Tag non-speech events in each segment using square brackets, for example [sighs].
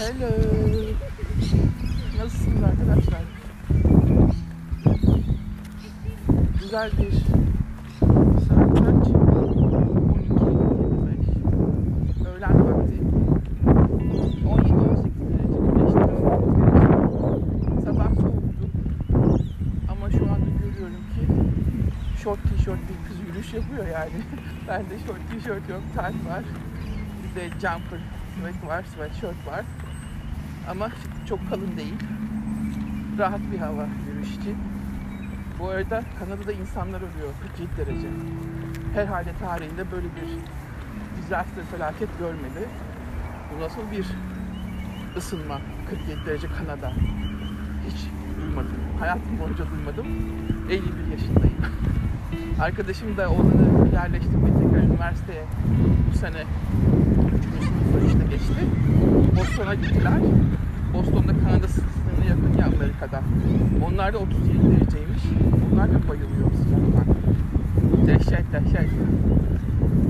Hello. Nasılsınız arkadaşlar? Güzel bir saat kaç? 12.25. Öğlen vakti. 17-18 derece güneşli. Sabah soğuktu. Ama şu anda görüyorum ki short tişört bir kız yürüyüş yapıyor yani. [laughs] ben de short tişört yok, tayt var. Bir de jumper, sweat var, sweatshirt var. Ama çok kalın değil. Rahat bir hava yürüyüş için. Bu arada Kanada'da insanlar ölüyor 47 derece. Herhalde tarihinde böyle bir disaster felaket görmedi. Bu nasıl bir ısınma 47 derece Kanada. Hiç duymadım. Hayatım boyunca duymadım. 51 yaşındayım. [laughs] Arkadaşım da oğlanı yerleştirmeye tekrar üniversiteye bu sene 3. sınıfa işte geçti. Boston'a gittiler. Boston'da Kanada sınırına yakın ya Amerika'da. Onlar da 37 dereceymiş. Onlar da bayılıyor sıcaktan. Dehşet dehşet.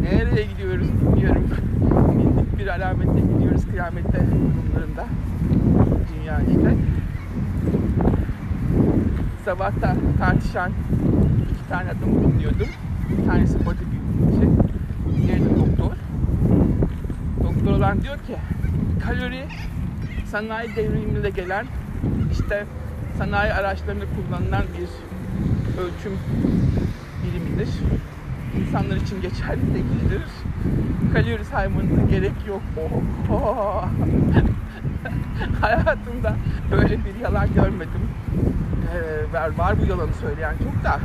Nereye gidiyoruz bilmiyorum. [laughs] Bindik bir alamette gidiyoruz kıyamette durumlarında. Dünya işte. Sabahta tartışan iki tane adamı dinliyordum. Bir tanesi bodybuildingçi, diğeri de doktor. Doktor olan diyor ki kalori sanayi devrimiyle gelen işte sanayi araçlarında kullanılan bir ölçüm birimidir. İnsanlar için geçerli değildir. Kalori saymanıza gerek yok. Oh. [laughs] Hayatımda böyle bir yalan görmedim. Ee, var, bu yalanı söyleyen çok da.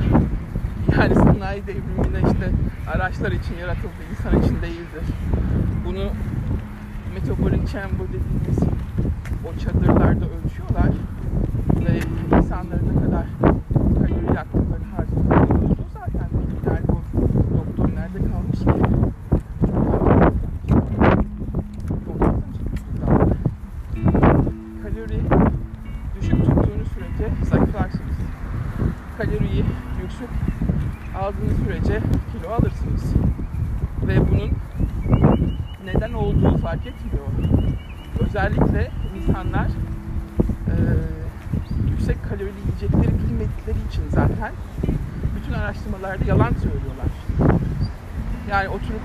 Yani sanayi devriminde işte araçlar için yaratıldı, insan için değildir. Bunu metabolic chamber dediğimiz o çadırlarda ölçüyorlar ve insanların ne kadar kalori yaktıklarını harcadıklarını zaten bilgiler bu doktor nerede kalmış ki? Doktordan çıkmış buradan. Kalori düşük tuttuğunuz sürece zayıflarsınız. Kaloriyi yüksek aldığınız sürece kilo alırsınız. Ve bunun neden olduğu fark etmiyor. Özellikle insanlar e, yüksek kalorili yiyecekleri bilmedikleri için zaten bütün araştırmalarda yalan söylüyorlar. Yani oturup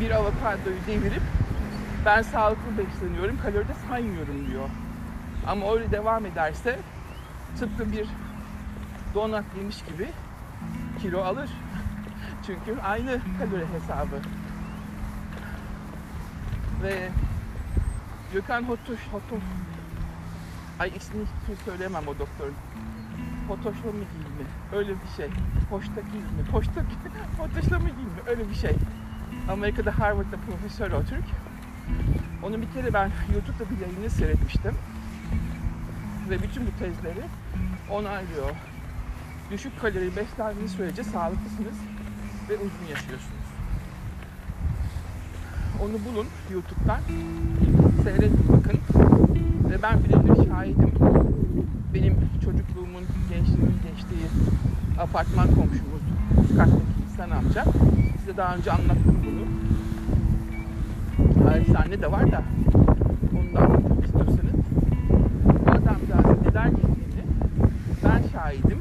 bir avokadoyu devirip ben sağlıklı besleniyorum, kalori de saymıyorum diyor. Ama öyle devam ederse tıpkı bir donat yemiş gibi kilo alır. [laughs] Çünkü aynı kalori hesabı. Ve Gökhan Hotuş, Hotum, ay ismini hiç söyleyemem o doktorun. Hotoşla mı değil mi? Öyle bir şey. Hoştaki mi? Hoştaki, Hotoşla mı değil mi? Öyle bir şey. Amerika'da Harvard'da profesör o Türk. Onun bir kere ben [laughs] YouTube'da bir yayını seyretmiştim. Ve bütün bu tezleri onaylıyor. Düşük kalori beslendiğiniz sürece sağlıklısınız ve uzun yaşıyorsunuz. Onu bulun YouTube'dan. Seyredin bakın. Ve ben birebir şahidim. Benim çocukluğumun, gençliğimin geçtiği apartman komşumuz Kattaki İhsan amca. Size daha önce anlattım bunu. Efsane de var da onu da anlatmak istiyorsanız. Bu adamcağızın neler yediğini ben şahidim.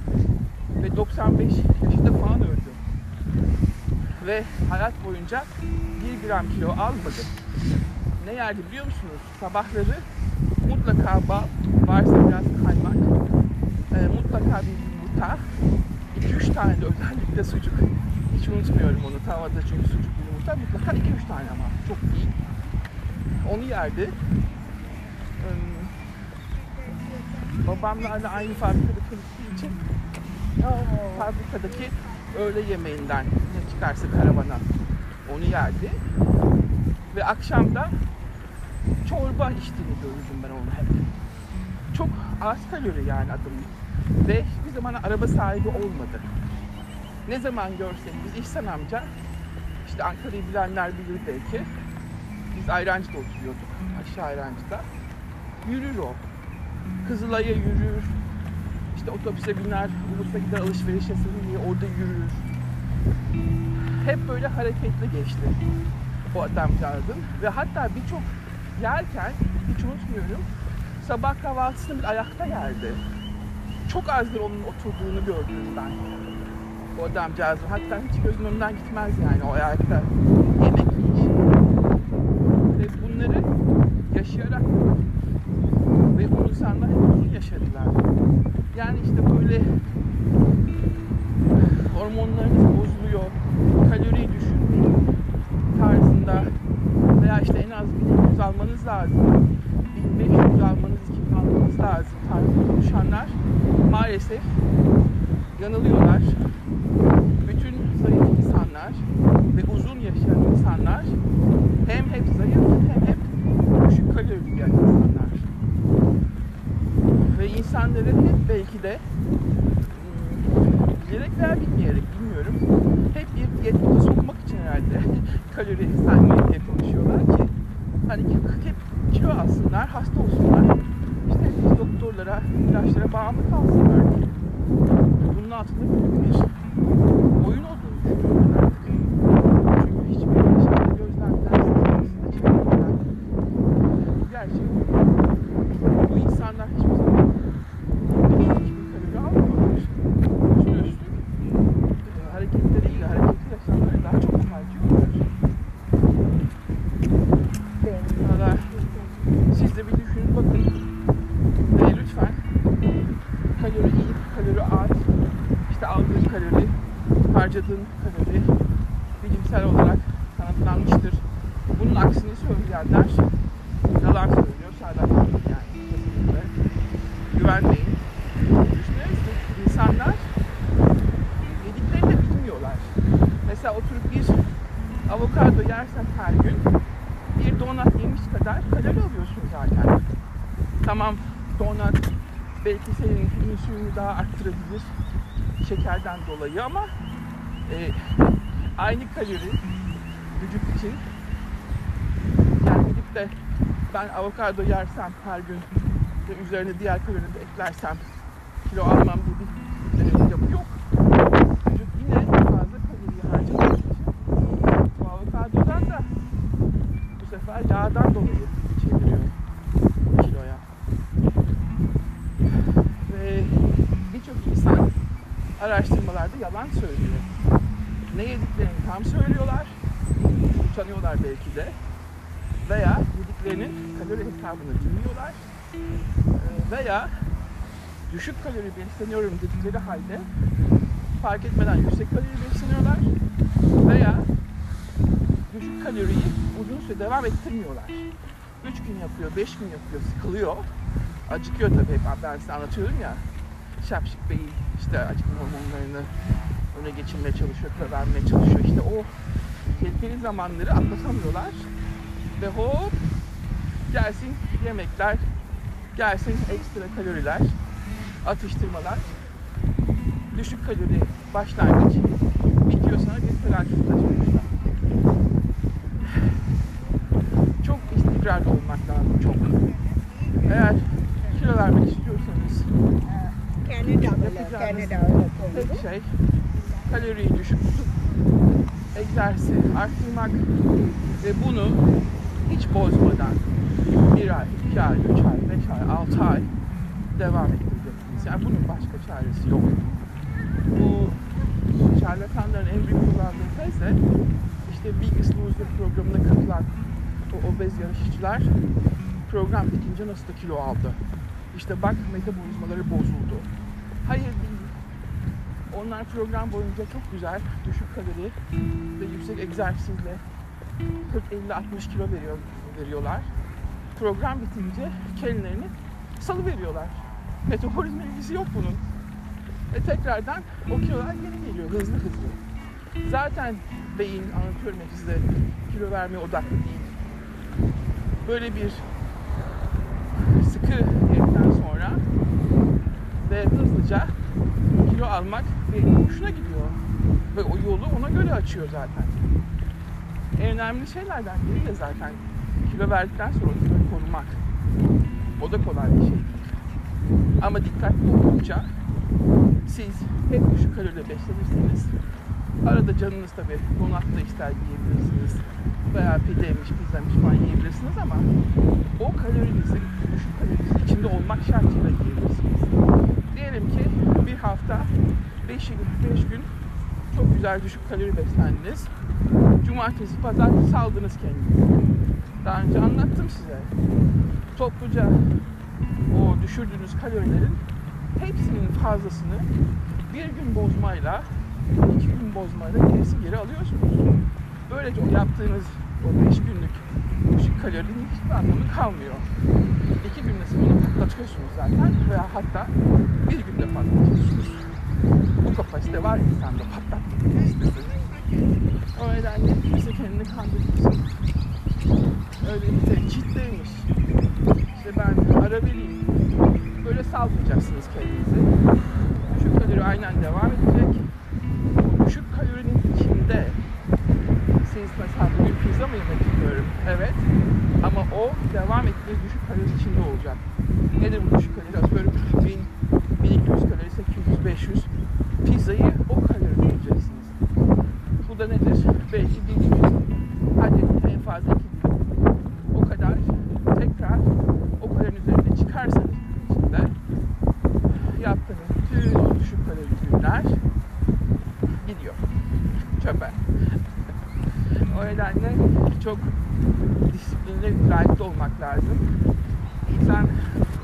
Ve 95 yaşında falan öldü. Ve hayat boyunca 1 gram kilo almadı. Ne yerdi biliyor musunuz? Sabahları mutlaka bal, varsa biraz kaymak, e, mutlaka bir yumurta, 2-3 tane de özellikle sucuk. Hiç unutmuyorum onu tavada çünkü sucuk yumurta mutlaka 2-3 tane ama çok iyi. Onu yerdi. Ee, babamlarla aynı fabrikada çalıştığı için fabrikadaki öğle yemeğinden ne çıkarsa karavana onu yerdi. Ve akşam da çorba içtiğini gördüm ben onu hep. Az yani adamın. Ve hiçbir zaman araba sahibi olmadı. Ne zaman görsek biz İhsan amca, işte Ankara'yı bilenler bilir belki. Biz Ayrancı'da oturuyorduk, aşağı Ayrancı'da. Yürür o. Kızılay'a yürür, işte otobüse biner, Ulus'a gider alışveriş yapsın diye orada yürür. Hep böyle hareketli geçti o adamcağızın. Ve hatta birçok yerken hiç unutmuyorum sabah kahvaltısını bir ayakta geldi. Çok azdır onun oturduğunu gördüm ben. O adamcağızın. Hatta hiç gözümün önünden gitmez yani o ayakta yemek yiyişi. Ve bunları yaşayarak ve o insanlar hep yaşadılar. Yani işte böyle hormonlarınız bozuluyor, kaloriyi düşünmeyin tarzında veya işte en az 1100 almanız lazım, 1500 almanız, 2000 almanız lazım tarzında konuşanlar maalesef yanılıyorlar. Bütün zayıf insanlar ve uzun yaşayan insanlar hem hep zayıf hem hep düşük kalorili yiyen insanlar. Ve insanların hep belki de hmm, bilerek veya bilmeyerek bilmiyorum. Hep bir diyet moda sokmak için herhalde kalori saymayı diye konuşuyorlar ki hani hep kilo alsınlar, hasta olsunlar. İşte biz doktorlara, ilaçlara bağımlı kalsınlar diye. Bunun altında büyük bir oyun olduğunu düşünüyorum ben artık. Çünkü hiçbir şekilde gözlemlersiniz aslında çevremden. Bu gerçek. Bu insanlar hiçbir zaman hiçbir kalori almıyorlar. Üstüne üstlük e, hareketleriyle, hareketli yaşamları daha çok harcıyorlar. Valla siz de bir düşünün bakın. Ve lütfen kalori iyi, kalori az, işte aldığın kalori, harcadığın kalori bilimsel olarak kanıtlanmıştır. Bunun aksini söyleyenler yalan söylüyor, şarlatan yani kesinlikle. Güvenmeyin. Üstüne üstlük insanlar yediklerini de bilmiyorlar. Mesela oturup bir avokado yersen her gün bir donat yemiş kadar kalori alıyorsun zaten. Tamam donat belki senin insülini daha arttırabilir şekerden dolayı ama e, aynı kalori vücut için yani gidip de ben avokado yersem her gün ve üzerine diğer kalori de eklersem kilo almam gibi bir yapı yok. Vücut yine fazla kaloriyi harcamak için bu avokadodan da bu sefer yağdan dolayı çeviriyor kiloya. Ve birçok insan araştırmalarda yalan söylüyor. Ne yediklerini tam söylüyorlar, utanıyorlar belki de veya yediklerinin kalori hesabını bilmiyorlar Ee, veya düşük kalori besleniyorum dedikleri halde fark etmeden yüksek kalori besleniyorlar veya düşük kaloriyi uzun süre devam ettirmiyorlar. 3 gün yapıyor, 5 gün yapıyor, sıkılıyor. Acıkıyor tabii hep ben size anlatıyorum ya. Şapşik Bey işte acıkma hormonlarını öne geçirmeye çalışıyor, kilo vermeye çalışıyor. İşte o tehlikeli zamanları atlatamıyorlar. Ve hop gelsin yemekler, gelsin ekstra kaloriler, atıştırmalar. Düşük kalori başlangıç bitiyor sonra bir sonuçta. Çok istikrarlı olmak lazım, çok. Eğer kilo vermek istiyorsanız Canada böyle, Canada öyle tek koydu. Şey kaloriyi düşük tutup arttırmak ve bunu hiç bozmadan bir ay, iki ay, üç ay, beş ay, altı ay devam ettireceksiniz. Yani bunun başka çaresi yok. Bu şarlatanların en büyük kullandığı tez de işte Biggest Loser programına katılan o obez yarışçılar program bitince nasıl da kilo aldı. İşte bak metabolizmaları bozuldu. Hayır. Onlar program boyunca çok güzel, düşük kalori ve yüksek egzersizle 40-50-60 kilo veriyor, veriyorlar. Program bitince kendilerini salı veriyorlar. Metabolizma ilgisi yok bunun. Ve tekrardan o kilolar geri geliyor hızlı hızlı. Zaten beyin anlatıyorum ya size kilo vermeye odaklı değil. Böyle bir sıkı diyetten sonra ve hızlıca kilo almak hoşuna gidiyor. Ve o yolu ona göre açıyor zaten. En önemli şeylerden biri de zaten kilo verdikten sonra o kiloyu korumak. O da kolay bir şey. Ama dikkatli oldukça siz hep düşük kaloride beslenirseniz arada canınız tabii donat da ister yiyebilirsiniz. veya pideymiş, pizzamış falan yiyebilirsiniz ama o kalorinizin, düşük kalorinizin içinde olmak şartıyla yiyebilirsiniz. Diyelim ki 5 gün, 5 gün çok güzel düşük kalori beslendiniz. Cumartesi, pazar saldınız kendinizi. Daha önce anlattım size. Topluca o düşürdüğünüz kalorilerin hepsinin fazlasını bir gün bozmayla, iki gün bozmayla gerisi geri alıyorsunuz. Böylece o yaptığınız o beş günlük düşük kalorinin hiçbir anlamı kalmıyor. İki günde siz onu patlatıyorsunuz zaten veya hatta bir günde patlatıyorsunuz. Bu kapasite var insanda patlatmak istesiniz. O nedenle kimse kendini kandırmasın. Öyle işte çitleymiş. İşte ben ara vereyim. Böyle salmayacaksınız kendinizi. Düşük kalori aynen devam edecek. O düşük kalorinin içinde siz mesela bugün pizza mı yemek istiyorum? Evet. Ama o devam ettiğiniz düşük kalori içinde olacak. Nedir bu düşük kalori? Atıyorum 1000, 1200 kalori, 800, 500 pizzayı o kaloride yiyeceksiniz. Bu da nedir? Belki bir gün, hadi en fazla iki gün. O kadar tekrar o kalorinin üzerine çıkarsanız gün içinde yaptığınız bütün o düşük kalori günler gidiyor. Çöpe. O nedenle çok disiplinli, dirayetli olmak lazım. İnsan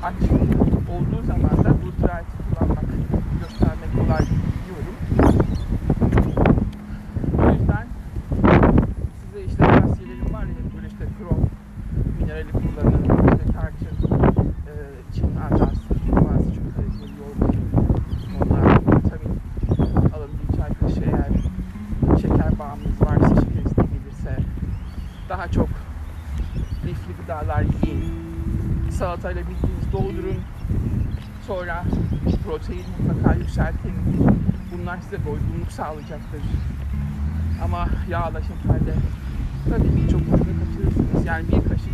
aç olduğu zaman da bu dirayeti kullanmak, göstermek kolay diyorum. O yüzden size işte tavsiyelerim var ya böyle işte krom minerali kullanın, işte tarçın, e, çin azaz, bazı çok kaliteli olmayın. Onlar vitamin alın bir çay kaşığı eğer şeker bağımlınız varsa, şeker isteği gelirse daha çok lifli gıdalar yiyin. Salatayla bildiğiniz doldurun. Sonra protein mutlaka yükseltin. Bunlar size doygunluk sağlayacaktır. Ama yağla şekerle tabii ki çok ucunu kaçırırsınız. Yani bir kaşık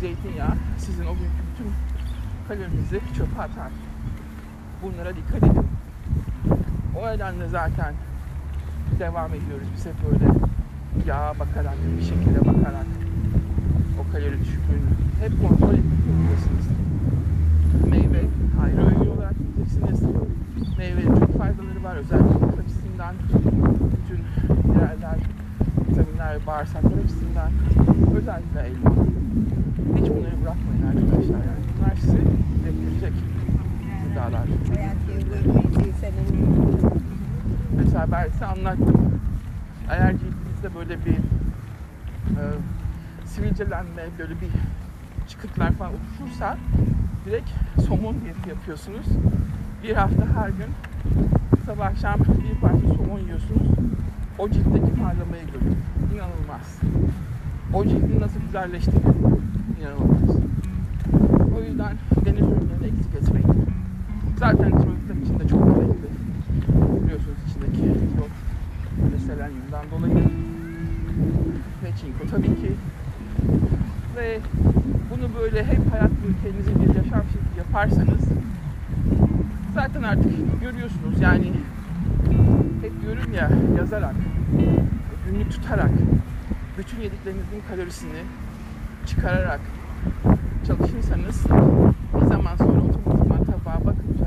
zeytinyağı sizin o günkü bütün kalorinizi çöpe atar. Bunlara dikkat edin. O nedenle zaten devam ediyoruz. Biz hep böyle yağa bakarak, bir şekilde bakarak o kalori düşüklüğünü hep kontrol etmek zorundasınız. Meyve ayrı öğün olarak yiyeceksiniz. Meyvenin çok faydaları var. Özellikle açısından, bütün mineraller, vitaminler, bağırsaklar açısından. Özellikle elma. Hiç bunları bırakmayın arkadaşlar. Yani bunlar sizi bekletecek gıdalar. Mesela ben size anlattım. Eğer cildinizde böyle bir e, sivilcelenme, böyle bir çıkıklar falan oluşursa direkt somon diyeti yapıyorsunuz. Bir hafta her gün sabah akşam bir parça somon yiyorsunuz. O ciltteki parlamayı görün. İnanılmaz. O cildin nasıl güzelleştiğini inanılmaz. O yüzden deniz ürünlerini eksik etmeyin. Zaten tiroidler için de çok gerekli. Biliyorsunuz içindeki yok ve selenyumdan dolayı ve çinko tabii ki ve bunu böyle hep hayat ülkenizin bir yaşam şekli yaparsanız zaten artık görüyorsunuz yani hep diyorum ya yazarak günlük tutarak bütün yediklerinizin kalorisini çıkararak çalışırsanız bir zaman sonra otomatikman tabağa bakınca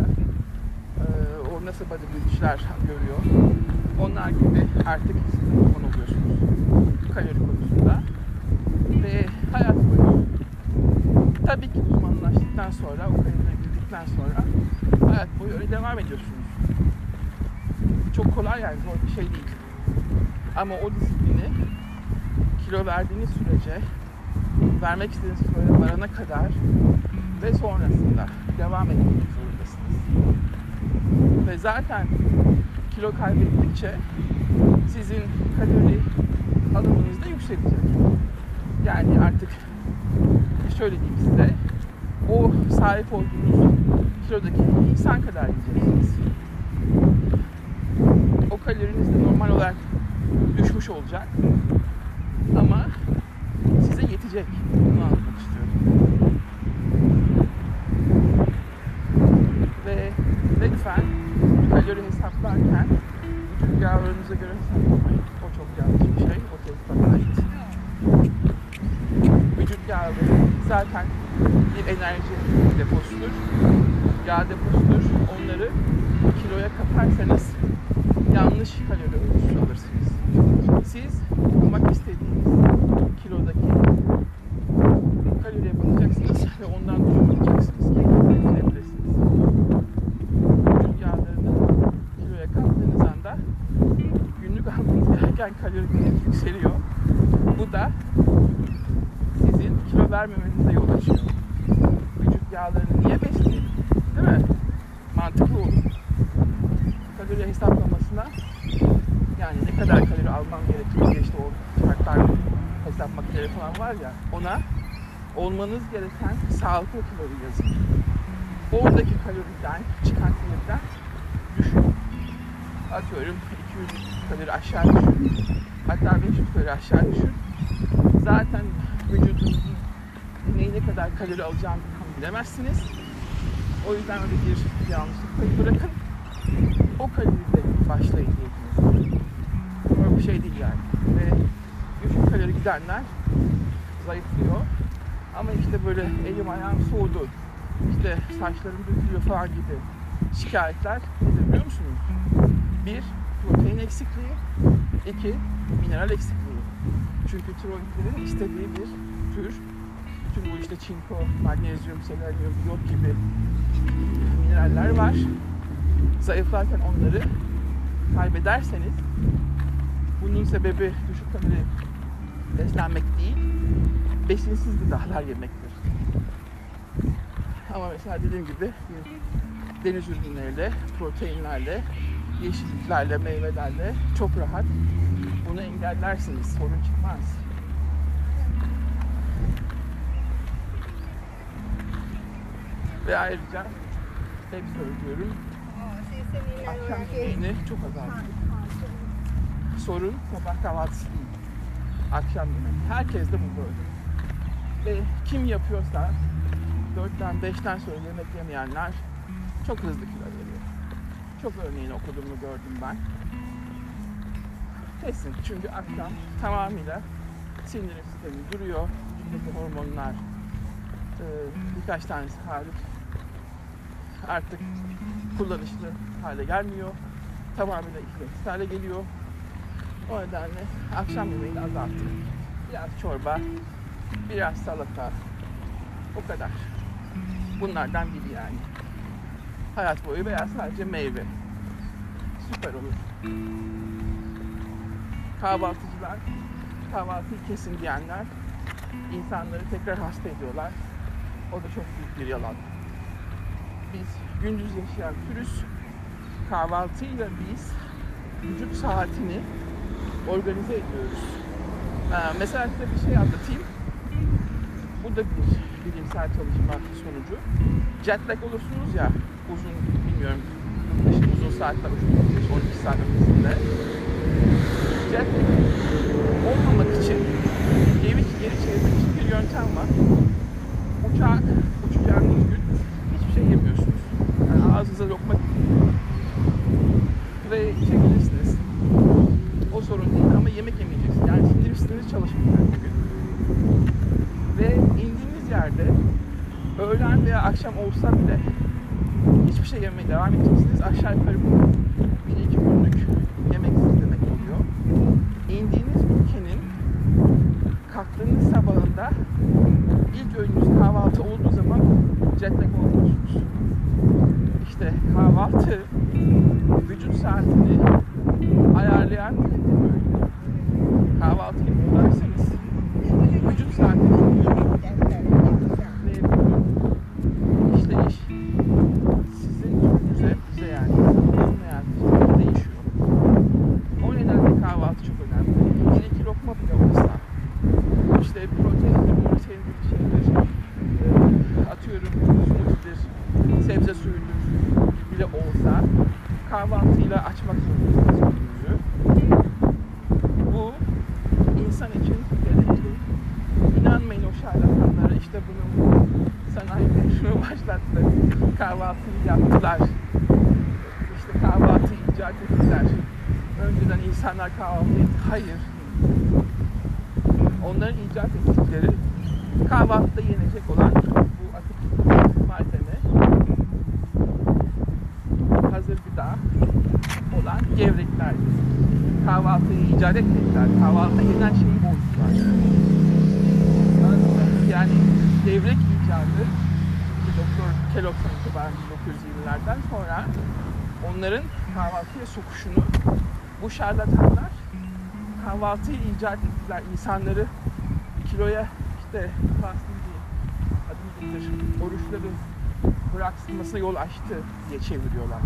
e, o nasıl bodybuildçiler görüyor. Onlar gibi artık siz de uzman oluyorsunuz kalori konusunda. Ve hayat boyu tabii ki uzmanlaştıktan sonra, o kalorileri bildikten sonra hayat boyu öyle devam ediyorsunuz. Çok kolay yani zor bir şey değil. Ama o disiplini kilo verdiğiniz sürece vermek istediğiniz kiloya varana kadar ve sonrasında devam etmek zorundasınız. Ve zaten kilo kaybettikçe sizin kalori alımınız da yükselecek. Yani artık şöyle diyeyim size, o sahip olduğunuz kilodaki insan kadar yiyeceksiniz. O kaloriniz de normal olarak düşmüş olacak. Ama size yetecek. Bunu anlatmak istiyorum. Ve lütfen kalori hesaplarken vücut yağlarınıza göre hesaplamayın. O çok yanlış bir şey. O tek bana ait. yağları zaten bir enerji deposudur. Yağ deposudur. Onları kiloya katarsanız yanlış kalori ölçüsü alırsınız. Siz bulmak istediğiniz kilodaki kaloriye bakacaksınız ve ondan düşüreceksiniz ki bitirebilirsiniz. Vücut yağlarını kiloya kattığınız anda günlük almanız gereken kalori yükseliyor. Bu da sizin kilo vermemenize yol açıyor. Vücut yağlarını niye besleyelim? Değil mi? Mantıklı olur. Kalori hesaplamasına yani ne kadar kalori almam diye işte o çarklar hesap makineleri falan var ya ona olmanız gereken sağlıklı kalori yazın. Oradaki kaloriden çıkan kaloriden düşün. Atıyorum 200 kalori aşağı düşün. Hatta 500 kalori aşağı düşün. Zaten vücudunuzun neyi ne kadar kalori alacağını tam bilemezsiniz. O yüzden öyle bir yanlışlık payı bırakın. O kaloride başlayın diyetinize. Böyle bir şey değil yani. Ve düşük kalori gidenler zayıflıyor. Ama işte böyle elim ayağım soğudu, işte saçlarım dökülüyor falan gibi şikayetler nedir biliyor musunuz? Bir, protein eksikliği. iki mineral eksikliği. Çünkü tiroidlerin istediği bir tür. Tüm bu işte çinko, magnezyum, selenyum, iot gibi mineraller var. Zayıflarken onları kaybederseniz bunun sebebi düşük kalori beslenmek değil, besinsiz gıdalar yemektir. Ama mesela dediğim gibi deniz ürünleriyle, proteinlerle, yeşilliklerle, meyvelerle çok rahat bunu engellersiniz. Sorun çıkmaz. Ve ayrıca hep söylüyorum akşam yemeğini çok azaltın. Sorun sabah kahvaltısı değil. Akşam yemeği. Herkes de bu böyle. Ve kim yapıyorsa 4'ten 5'ten sonra yemek yemeyenler çok hızlı kilo veriyor. Çok örneğin okuduğumu gördüm ben. Kesin çünkü akşam tamamıyla sinir sistemi duruyor. Vücuttaki hormonlar e, birkaç tanesi hariç artık kullanışlı hale gelmiyor. Tamamıyla işlevsiz hale geliyor. O nedenle akşam yemeğini azaltın. Biraz çorba, biraz salata. O kadar. Bunlardan biri yani. Hayat boyu veya sadece meyve. Süper olur. Kahvaltıcılar, kahvaltıyı kesin diyenler insanları tekrar hasta ediyorlar. O da çok büyük bir yalan. Biz gündüz yaşayan türüz. Kahvaltıyla biz vücut saatini organize ediyoruz. Ee, mesela size bir şey anlatayım. Bu da bir bilimsel çalışma sonucu. Jet lag olursunuz ya uzun bilmiyorum işte uzun saatler uçuyorsunuz 12 saat ötesinde. Jet lag olmamak için geri, geri çevirmek için bir yöntem var. Uçağa uçacağınız gün hiçbir şey yemiyorsunuz. Yani ağzınıza lokma ve içebilirsiniz. O sorun değil ama yemek yemeyeceksiniz. Yani sinir sisteminiz bugün. Ve indiğiniz yerde öğlen veya akşam olsa bile hiçbir şey yemeye devam edeceksiniz. Aşağı yukarı bir iki günlük yemeksiz demek oluyor. İndiğiniz ülkenin kalktığınız sabahında ilk öğününüz kahvaltı olduğu zaman jet lag olmuyorsunuz. İşte kahvaltı vücut saatini ayarlayan bir bölüm. Kahvaltı yapıyorlarsanız vücut saatini. İşte iş sizin türünüze, bize yani kişilere değişiyor. O nedenle kahvaltı çok önemli. Bir iki lokma bile olsa işte proteindir, proteindir, şeydir, e, atıyorum smoothie'dir, sebze suyudur bile olsa kahvaltıyla açmak zorundasınız gününüzü. Bu insan için gerekli. İnanmayın o şarlatanlara işte bunu sanayide şunu [laughs] başlattı, kahvaltıyı yaptılar, işte kahvaltıyı icat ettiler. Önceden insanlar kahvaltı. Hayır. Onların icat ettikleri kahvaltıda yenecek olan bu atık malzeme hazır gıda olan gevreklerdir. Kahvaltıyı icat etmediler. Kahvaltıda yenen şeyi bozdular. Yani gevrek icadı Doktor Kellogg'dan itibaren 1920'lerden sonra onların kahvaltıya sokuşunu bu şarlatanlar kahvaltıyı icat ettiler. İnsanları kiloya işte fasting diye adı nedir? Oruçları bırakılmasına yol açtı diye çeviriyorlar.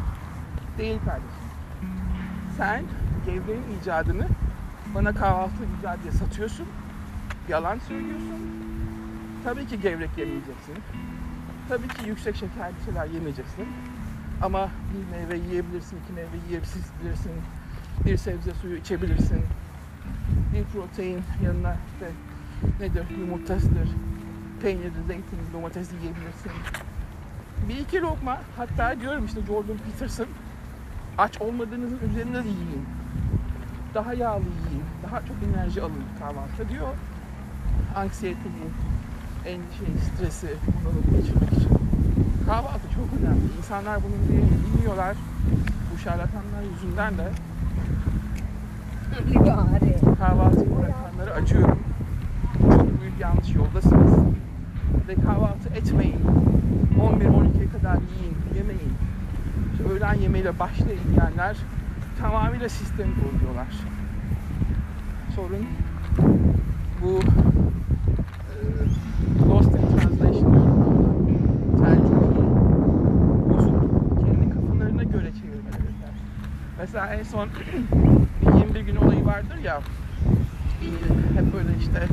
Değil kardeşim. Sen gevreğin icadını bana kahvaltı icat diye satıyorsun. Yalan söylüyorsun. Tabii ki gevrek yemeyeceksin. Tabii ki yüksek şekerli şeyler yemeyeceksin. Ama bir meyve yiyebilirsin, iki meyve yiyebilirsin, bir sebze suyu içebilirsin. Bir protein yanına işte nedir yumurtasıdır, peynirli, zeytinli, domates yiyebilirsin. Bir iki lokma hatta diyorum işte Jordan Peterson aç olmadığınızın üzerinde de yiyin. Daha yağlı yiyin, daha çok enerji alın kahvaltıda diyor. Anksiyeteyi, endişeyi, stresi bunları geçirmek için. Kahvaltı çok önemli. İnsanlar bunun değerini bilmiyorlar. Bu şarlatanlar yüzünden de Libare. kahvaltıyı bırakanları acıyorum. Çok büyük yanlış yoldasınız. Ve kahvaltı etmeyin. 11-12'ye kadar yiyin, yemeyin. İşte öğlen yemeğiyle başlayın diyenler tamamıyla sistemi bozuyorlar. Sorun bu e, Lost in Translation diyorum ben ona. Tercümeyi bozuk kendi kafalarına göre çevirmeleriler. Mesela en son [clears throat] bir 21 gün olayı vardır ya hep böyle işte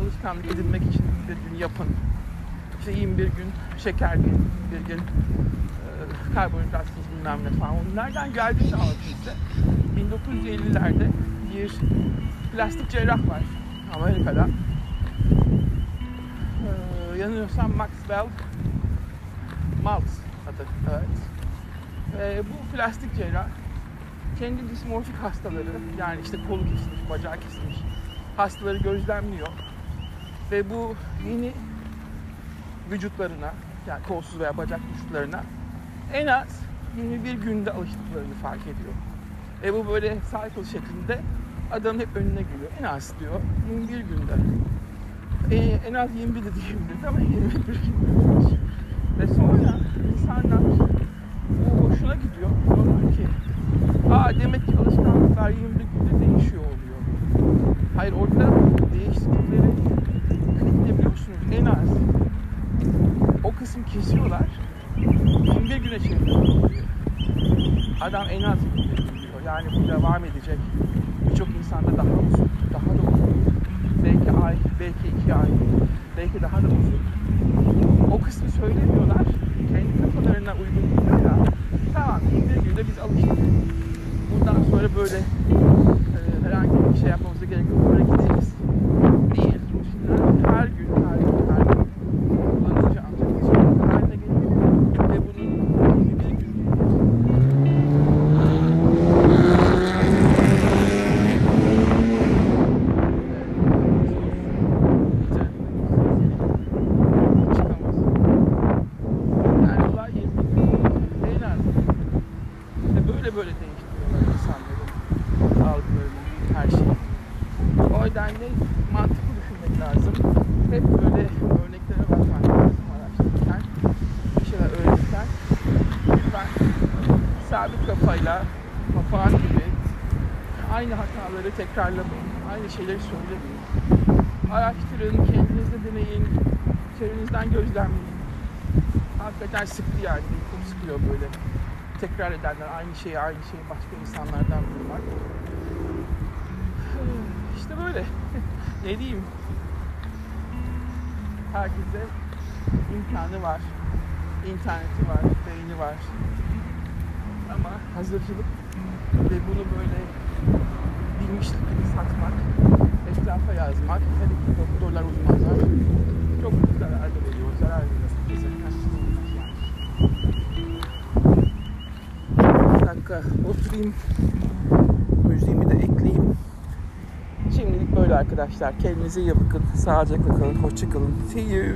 alışkanlık edinmek için bir gün yapın. İşte 21 gün şeker yiyin, bir gün e, karbonhidratsız bilmem ne falan. Nereden geldiğini anlatayım size. 1950'lerde bir plastik cerrah var Amerika'da. Ee, yanılıyorsam Maxwell Maltz adı. Evet. Ee, bu plastik cerrah kendi dismorfik hastaları yani işte kolu kesilmiş, bacağı kesilmiş hastaları gözlemliyor. Ve bu yeni vücutlarına yani kolsuz veya bacak vücutlarına en az 21 günde alıştıklarını fark ediyor. E bu böyle cycle şeklinde adamın hep önüne geliyor. En az diyor 21 günde. E, en az 21 de diyebiliriz ama 21 gün. Ve sonra insanlar bu hoşuna gidiyor. Diyorlar ki aa demek ki alışkanlıklar 21 günde değişiyor oluyor. Hayır orada değiştikleri ne biliyorsunuz en az o kısmı kesiyorlar 21 güne çeviriyor. Adam en az 21 gün diyor. Yani bu devam edecek. Birçok insanda daha uzun, daha da uzun. Belki ay, belki iki ay, belki daha da uzun. O kısmı söylemiyorlar. Kendi kafalarına uygun değil ya. Tamam 21 günde biz alıştık. Bundan sonra böyle e, herhangi bir şey yapmamıza gerek yok. Böyle gideriz. Değil. Rutinler her gün, her gün, her gün kullanınca ancak alışkanlık haline geliyor. Ve bunun 21 gün çıkamaz. Yani olay 20 gün. En az. Ve böyle böyle değiştiriyorlar insanların algılarını, her şeyi. O nedenle mantıklı düşünmek lazım. Hep böyle örneklere bakmak lazım araştırırken. Bir şeyler öğrenirken. Lütfen sabit kafayla, papağan gibi aynı hataları tekrarlamayın. Aynı şeyleri söylemeyin. Araştırın, kendinizde deneyin, çevrenizden gözlemleyin. Hakikaten sıktı yani. Çok sıkıyor böyle tekrar edenler aynı şeyi aynı şeyi başka insanlardan duymak. [sighs] İşte böyle. [laughs] ne diyeyim? Herkese imkanı var. interneti var, beyni var. Ama hazırcılık ve bunu böyle bilmişlik gibi satmak, etrafa yazmak, hele ki doktorlar, uzmanlar çok zarar da veriyor. Zarar veriyor. Bir dakika oturayım. Müziğimi de ekleyeyim. Şimdilik böyle arkadaşlar. Kendinize iyi bakın. Sağlıcakla kalın. Hoşça kalın. See you.